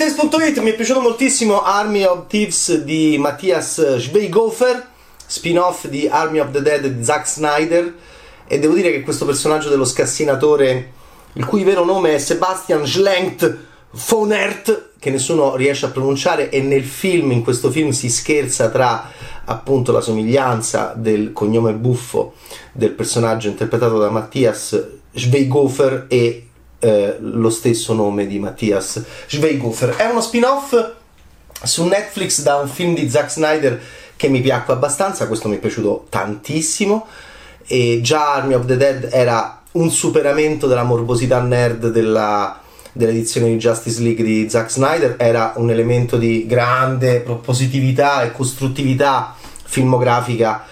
Tales.it mi è piaciuto moltissimo Army of Thieves di Mattias Schweigofer, spin-off di Army of the Dead di Zack Snyder e devo dire che questo personaggio dello scassinatore, il cui vero nome è Sebastian Schlenkt Fonert, che nessuno riesce a pronunciare e nel film, in questo film si scherza tra appunto la somiglianza del cognome buffo del personaggio interpretato da Mattias Schweigofer e eh, lo stesso nome di Mattias Schweigofer. È uno spin-off su Netflix da un film di Zack Snyder che mi piacque abbastanza, questo mi è piaciuto tantissimo e già Army of the Dead era un superamento della morbosità nerd della, dell'edizione di Justice League di Zack Snyder, era un elemento di grande propositività e costruttività filmografica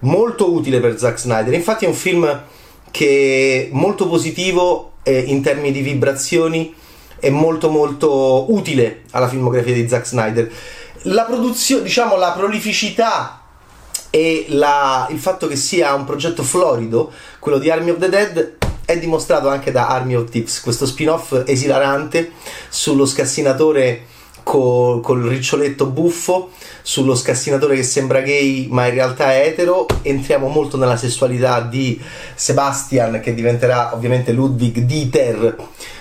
molto utile per Zack Snyder. Infatti è un film che è molto positivo eh, in termini di vibrazioni è molto molto utile alla filmografia di Zack Snyder. La produzione, diciamo, la prolificità e la, il fatto che sia un progetto florido, quello di Army of the Dead, è dimostrato anche da Army of Tips, questo spin-off esilarante sullo scassinatore col, col riccioletto buffo, sullo scassinatore che sembra gay ma in realtà è etero. Entriamo molto nella sessualità di Sebastian che diventerà ovviamente Ludwig Dieter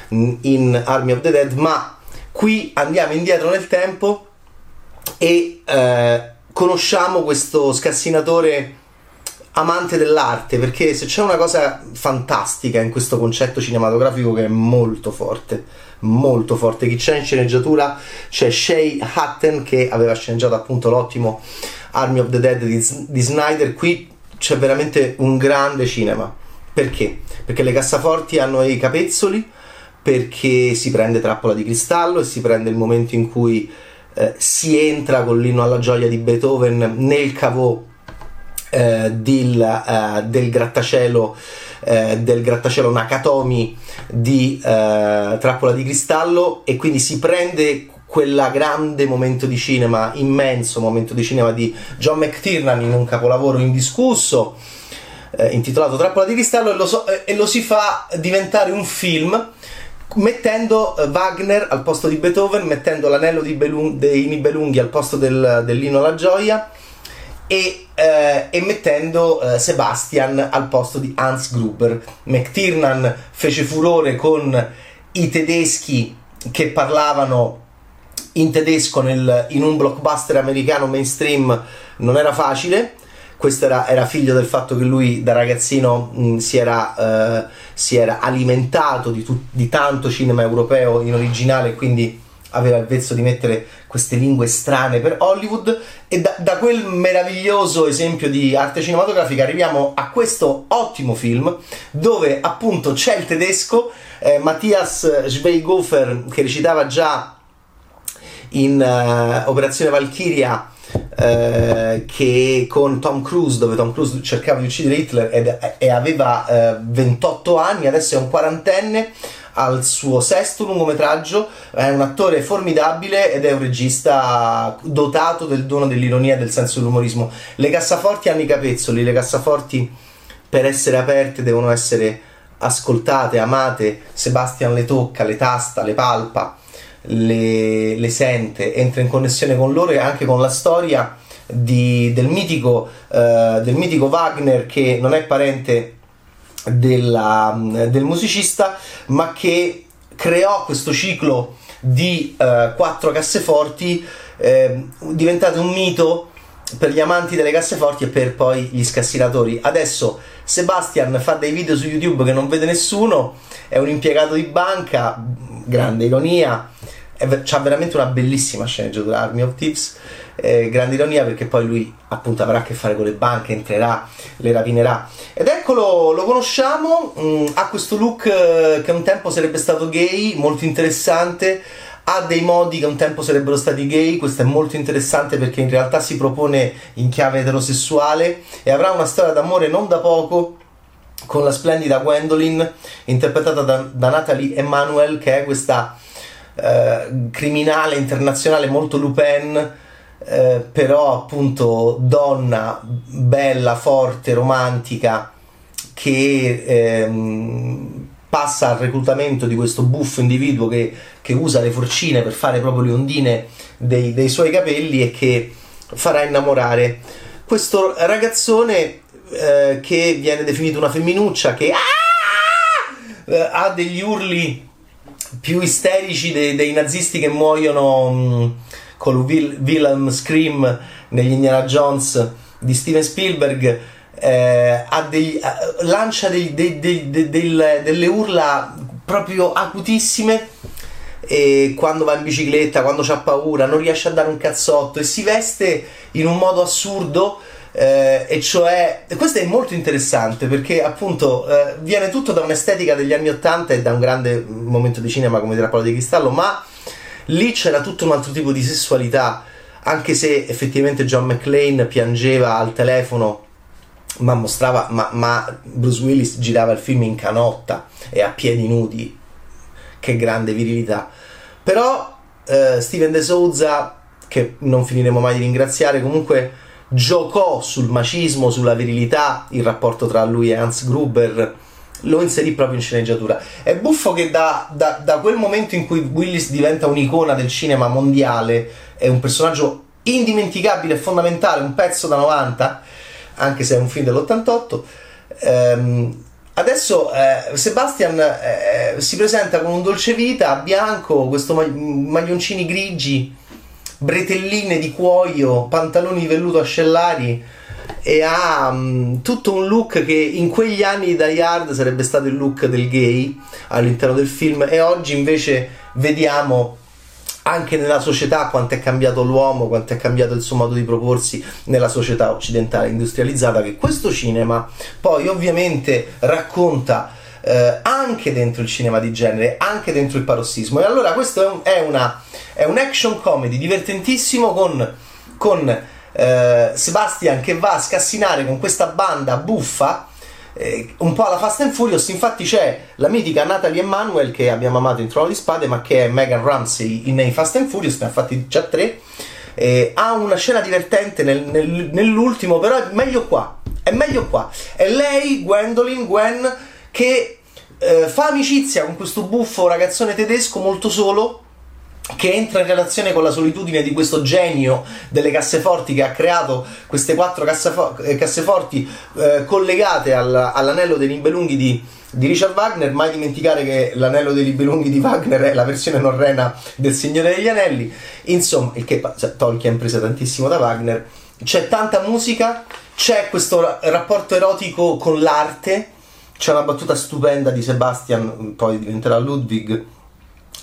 in Army of the Dead, ma qui andiamo indietro nel tempo e eh, conosciamo questo scassinatore amante dell'arte perché se c'è una cosa fantastica in questo concetto cinematografico che è molto forte molto forte. Chi c'è in sceneggiatura c'è Shay Hutton che aveva sceneggiato appunto l'ottimo Army of the Dead di, di Snyder. Qui c'è veramente un grande cinema. Perché? Perché le cassaforti hanno i capezzoli, perché si prende trappola di cristallo e si prende il momento in cui eh, si entra con l'inno alla gioia di Beethoven nel cavò eh, del, eh, del grattacielo eh, del grattacielo Nakatomi di eh, Trappola di Cristallo e quindi si prende quel grande momento di cinema, immenso momento di cinema di John McTiernan in un capolavoro indiscusso eh, intitolato Trappola di Cristallo e lo, so, eh, e lo, si fa diventare un film mettendo eh, Wagner al posto di Beethoven, mettendo l'anello Belung- dei Nibelunghi al posto del, dell'Ino alla gioia e, eh, e mettendo eh, Sebastian al posto di Hans Gruber. McTiernan fece furore con i tedeschi che parlavano in tedesco nel, in un blockbuster americano mainstream non era facile. Questo era, era figlio del fatto che lui da ragazzino mh, si, era, eh, si, era, alimentato di, tu, di tanto cinema europeo in originale, quindi aveva il vezzo di mettere queste lingue strane per Hollywood. E da, da, quel meraviglioso esempio di arte cinematografica arriviamo a questo ottimo film dove appunto c'è il tedesco eh, Matthias Schweigofer che recitava già in uh, Operazione Valkyria eh, che con Tom Cruise dove Tom Cruise cercava di uccidere Hitler ed, e aveva eh, 28 anni adesso è un quarantenne al suo sesto lungometraggio, è un attore formidabile ed è un regista dotato del dono dell'ironia e del senso dell'umorismo. Le cassaforti hanno i capezzoli, le cassaforti per essere aperte devono essere ascoltate, amate, Sebastian le tocca, le tasta, le palpa, le, le sente, entra in connessione con loro e anche con la storia di, del, mitico, uh, del mitico Wagner che non è parente della, del musicista, ma che creò questo ciclo di eh, quattro casseforti eh, diventate un mito per gli amanti delle casseforti e per poi gli scassinatori. Adesso Sebastian fa dei video su YouTube che non vede nessuno, è un impiegato di banca, grande ironia, c'ha veramente una bellissima sceneggiatura Army of Thieves eh, grande ironia perché poi lui appunto avrà a che fare con le banche, entrerà, le rapinerà. Ed eccolo, lo conosciamo, mh, mm, ha questo look eh, che un tempo sarebbe stato gay, molto interessante, ha dei modi che un tempo sarebbero stati gay, questo è molto interessante perché in realtà si propone in chiave eterosessuale e avrà una storia d'amore non da poco con la splendida Gwendolyn interpretata da, da Natalie Emanuel che è questa eh, criminale internazionale molto Lupin eh, però appunto donna bella, forte, romantica che ehm, passa al reclutamento di questo buffo individuo che, che usa le forcine per fare proprio le ondine dei, dei suoi capelli e che farà innamorare questo ragazzone eh, che viene definito una femminuccia che ah! eh, ha degli urli più isterici dei, dei nazisti che muoiono mh, con il Wilhelm Scream negli Indiana Jones di Steven Spielberg eh, dei, eh, lancia dei, dei, delle urla proprio acutissime e quando va in bicicletta, quando ha paura, non riesce a dare un cazzotto e si veste in un modo assurdo. Eh, e cioè, questo è molto interessante perché appunto eh, viene tutto da un'estetica degli anni 80 e da un grande momento di cinema come Paolo di Cristallo, ma lì c'era tutto un altro tipo di sessualità, anche se effettivamente John McClane piangeva al telefono ma mostrava ma, ma, Bruce Willis girava il film in canotta e a piedi nudi. Che grande virilità. Però eh, Steven De Souza che non finiremo mai di ringraziare comunque giocò sul macismo sulla virilità il rapporto tra lui e Hans Gruber lo inserì proprio in sceneggiatura è buffo che da, da, da quel momento in cui Willis diventa un'icona del cinema mondiale è un personaggio indimenticabile e fondamentale un pezzo da 90 anche se è un film dell'88. Ehm, adesso eh, Sebastian eh, si presenta con un dolce vita bianco, questo mag- maglioncini grigi, bretelline di cuoio, pantaloni di velluto ascellari e ha um, tutto un look che in quegli anni di Die Hard sarebbe stato il look del gay all'interno del film e oggi invece vediamo anche nella società quanto è cambiato l'uomo, quanto è cambiato il suo modo di proporsi nella società occidentale industrializzata, che questo cinema poi ovviamente racconta eh, anche dentro il cinema di genere, anche dentro il parossismo. E allora questo è un, è una, è un action comedy divertentissimo con, con eh, Sebastian che va a scassinare con questa banda buffa eh, un po' alla Fast and Furious, infatti c'è la mitica Natalie Emanuel che abbiamo amato in Trono di Spade, ma che è Megan Ramsey in Fast and Furious, ne ha fatti già tre. Eh, ha una scena divertente nel, nel, nell'ultimo, però è meglio qua. È meglio qua. È lei, Gwendolyn, Gwen, che eh, fa amicizia con questo buffo ragazzone tedesco molto solo che entra in relazione con la solitudine di questo genio delle casseforti che ha creato queste quattro cassefo- eh, casseforti eh, collegate al, all'anello dei Nibelunghi di, di, Richard Wagner. Mai dimenticare che l'anello dei Nibelunghi di Wagner è la versione norrena del Signore degli Anelli. Insomma, il che cioè, Tolkien prese tantissimo da Wagner. C'è tanta musica, c'è questo rapporto erotico con l'arte. C'è una battuta stupenda di Sebastian, poi diventerà Ludwig.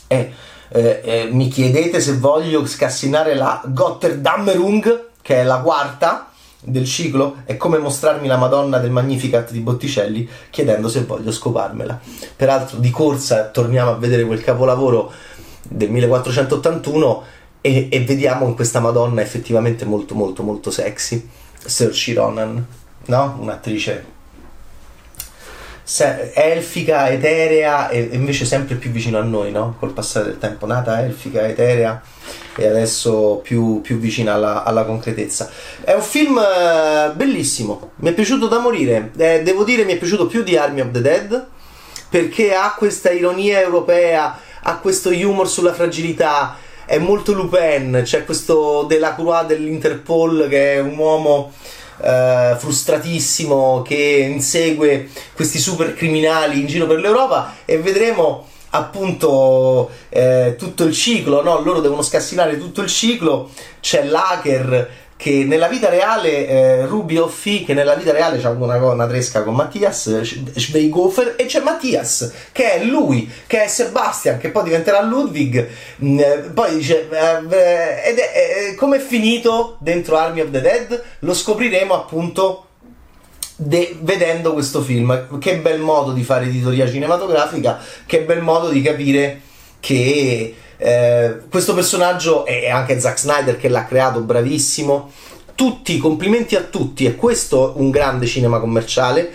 E eh, eh, mi chiedete se voglio scassinare la Gotterdammerung, che è la quarta del ciclo, è come mostrarmi la Madonna del Magnificat di Botticelli chiedendo se voglio scoparmela. Peraltro di corsa torniamo a vedere quel capolavoro del 1481 e, e vediamo in questa Madonna effettivamente molto molto molto sexy. Saoirse Ronan, no? Un'attrice se- elfica, eterea e invece sempre più vicino a noi, no? Col passare del tempo, nata elfica, eterea e adesso più, più vicina alla, alla, concretezza. È un film uh, bellissimo, mi è piaciuto da morire, eh, devo dire mi è piaciuto più di Army of the Dead perché ha questa ironia europea, ha questo humor sulla fragilità, è molto Lupin, c'è questo Delacroix dell'Interpol che è un uomo eh, frustratissimo che insegue questi super criminali in giro per l'Europa e vedremo appunto eh, tutto il ciclo, no? loro devono scassinare tutto il ciclo, c'è l'hacker che nella vita reale eh, Ruby Offi che nella vita reale c'ha una, una tresca con Mattias Schweigofer e c'è Mattias che è lui che è Sebastian che poi diventerà Ludwig mm, eh, poi dice eh, eh, ed è, eh, come è finito dentro Army of the Dead lo scopriremo appunto De, vedendo questo film. Che bel modo di fare editoria cinematografica, che bel modo di capire che eh, questo personaggio è anche Zack Snyder che l'ha creato, bravissimo. Tutti, complimenti a tutti, e questo un grande cinema commerciale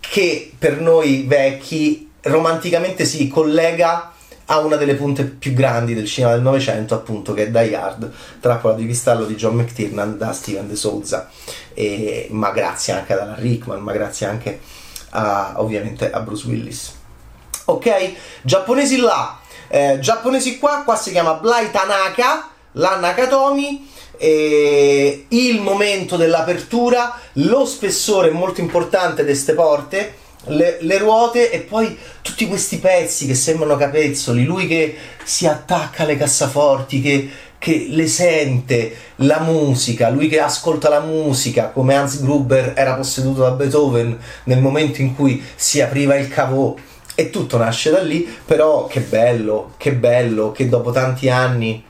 che per noi vecchi romanticamente si collega a una delle punte più grandi del cinema del Novecento, appunto, che è Die Hard, Trappola di cristallo di John McTiernan da Steven De Souza, e, ma grazie anche ad Alan Rickman, ma grazie anche a, ovviamente a Bruce Willis. Ok? Giapponesi là, eh, giapponesi qua, qua si chiama Blai Tanaka, la eh, il momento dell'apertura, lo spessore molto importante di queste porte, le, le, ruote e poi tutti questi pezzi che sembrano capezzoli, lui che si attacca alle cassaforti, che, che le sente, la musica, lui che ascolta la musica come Hans Gruber era posseduto da Beethoven nel momento in cui si apriva il cavò e tutto nasce da lì, però che bello, che bello che dopo tanti anni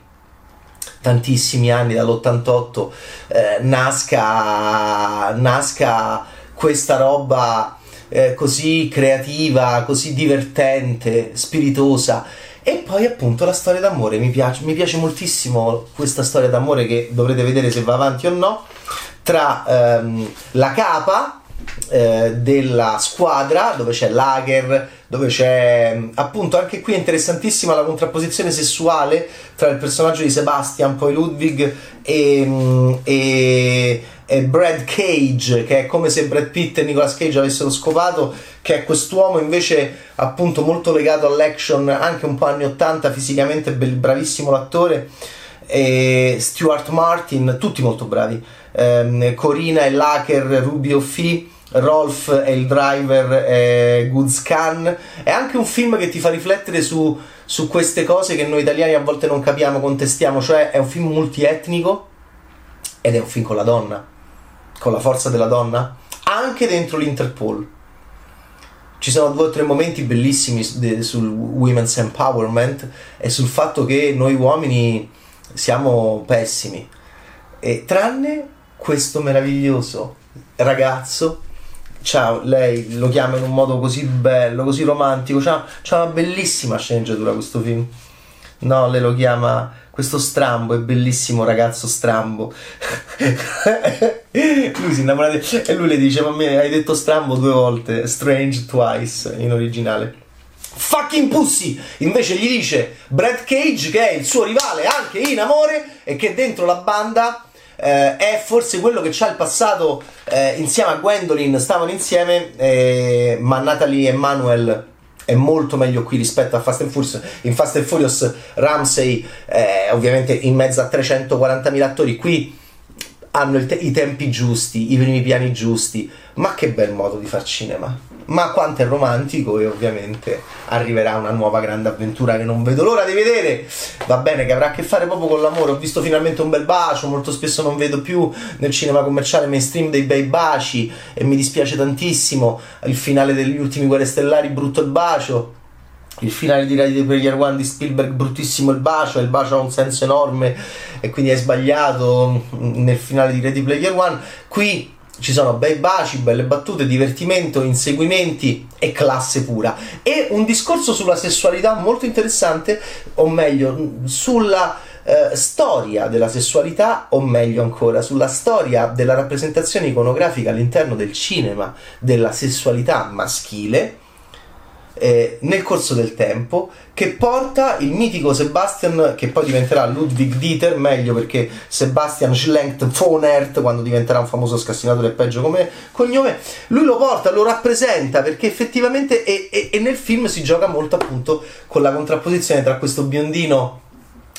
tantissimi anni dall'88 eh, nasca, nasca questa roba eh, così creativa, così divertente, spiritosa. E poi appunto la storia d'amore, mi piace, mi piace moltissimo questa storia d'amore che dovrete vedere se va avanti o no, tra ehm, la capa eh, della squadra dove c'è Lager, dove c'è appunto anche qui è interessantissima la contrapposizione sessuale tra il personaggio di Sebastian, poi Ludwig e, e è Brad Cage, che è come se Brad Pitt e Nicolas Cage avessero scopato, che è quest'uomo invece appunto molto legato all'action, anche un po' anni 80, fisicamente bravissimo l'attore, e Stuart Martin, tutti molto bravi, ehm, Corina e Laker, Rubio Fee, Rolf è il driver, è Goods Khan, è anche un film che ti fa riflettere su, su queste cose che noi italiani a volte non capiamo, contestiamo, cioè è un film multietnico ed è un film con la donna con la forza della donna, anche dentro l'Interpol. Ci sono due o tre momenti bellissimi sul women's empowerment e sul fatto che noi uomini siamo pessimi. E tranne questo meraviglioso ragazzo Ciao, lei lo chiama in un modo così bello, così romantico. C'ha, c'ha, una bellissima sceneggiatura questo film. No, lei lo chiama questo strambo, è bellissimo ragazzo strambo. lui si innamora di... e lui le dice, ma me hai detto strambo due volte, strange twice in originale. Fucking pussy! Invece gli dice Brad Cage che è il suo rivale anche in amore e che dentro la banda eh, è forse quello che ha il passato eh, insieme a Gwendolyn, stavano insieme, eh, ma Natalie e Manuel è molto meglio qui rispetto a Fast and Furious. In Fast and Furious Ramsey, eh, ovviamente in mezzo a 340.000 attori, qui hanno te- i tempi giusti, i primi piani giusti. Ma che bel modo di far cinema! Ma quanto è romantico e ovviamente arriverà una nuova grande avventura che non vedo l'ora di vedere. Va bene, che avrà a che fare proprio con l'amore. Ho visto finalmente un bel bacio, molto spesso non vedo più nel cinema commerciale mainstream dei bei baci e mi dispiace tantissimo. Il finale degli ultimi Guerre Stellari, brutto il bacio. Il finale di Ready Player One di Spielberg, bruttissimo il bacio, il bacio ha un senso enorme e quindi è sbagliato nel finale di Ready Player One. Qui ci sono bei baci, belle battute, divertimento, inseguimenti e classe pura. E un discorso sulla sessualità molto interessante, o meglio, sulla eh, storia della sessualità, o meglio ancora, sulla storia della rappresentazione iconografica all'interno del cinema della sessualità maschile eh, nel corso del tempo che porta il mitico Sebastian che poi diventerà Ludwig Dieter meglio perché Sebastian Schlenkt von Ert quando diventerà un famoso scassinatore peggio come cognome lui lo porta, lo rappresenta perché effettivamente e, e, e nel film si gioca molto appunto con la contrapposizione tra questo biondino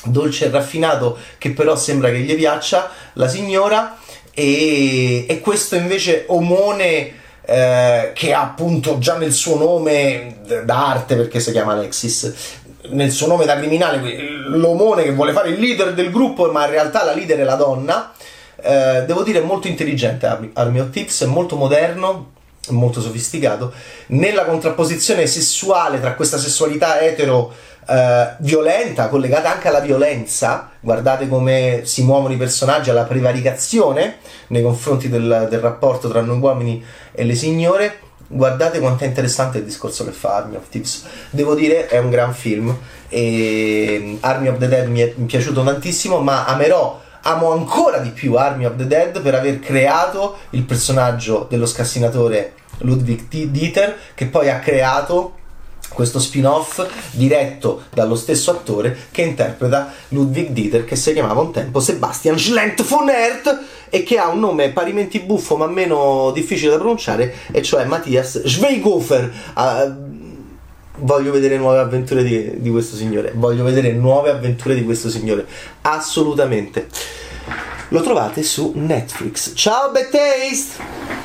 dolce e raffinato che però sembra che gli piaccia la signora e, e questo invece omone eh, che ha appunto già nel suo nome d'arte perché si chiama Alexis nel suo nome da criminale l'omone che vuole fare il leader del gruppo ma in realtà la leader è la donna. Eh, devo dire molto intelligente Army Thieves è molto moderno molto sofisticato. Nella contrapposizione sessuale tra questa sessualità etero eh, violenta, collegata anche alla violenza. Guardate come si muovono i personaggi, alla prevaricazione nei confronti del, del rapporto tra noi uomini e le signore. Guardate quanto è interessante il discorso che fa Army of Thieves. Devo dire, è un gran film. E Army of the Dead mi è piaciuto tantissimo, ma amerò amo ancora di più Army of the Dead per aver creato il personaggio dello scassinatore Ludwig Dieter che poi ha creato questo spin-off diretto dallo stesso attore che interpreta Ludwig Dieter che si chiamava un tempo Sebastian Schlent von Ert e che ha un nome parimenti buffo ma meno difficile da pronunciare e cioè Matthias Schweigofer uh, voglio vedere nuove avventure di, di questo signore. Voglio vedere nuove avventure di questo signore. Assolutamente. Lo trovate su Netflix. Ciao, Bad Taste!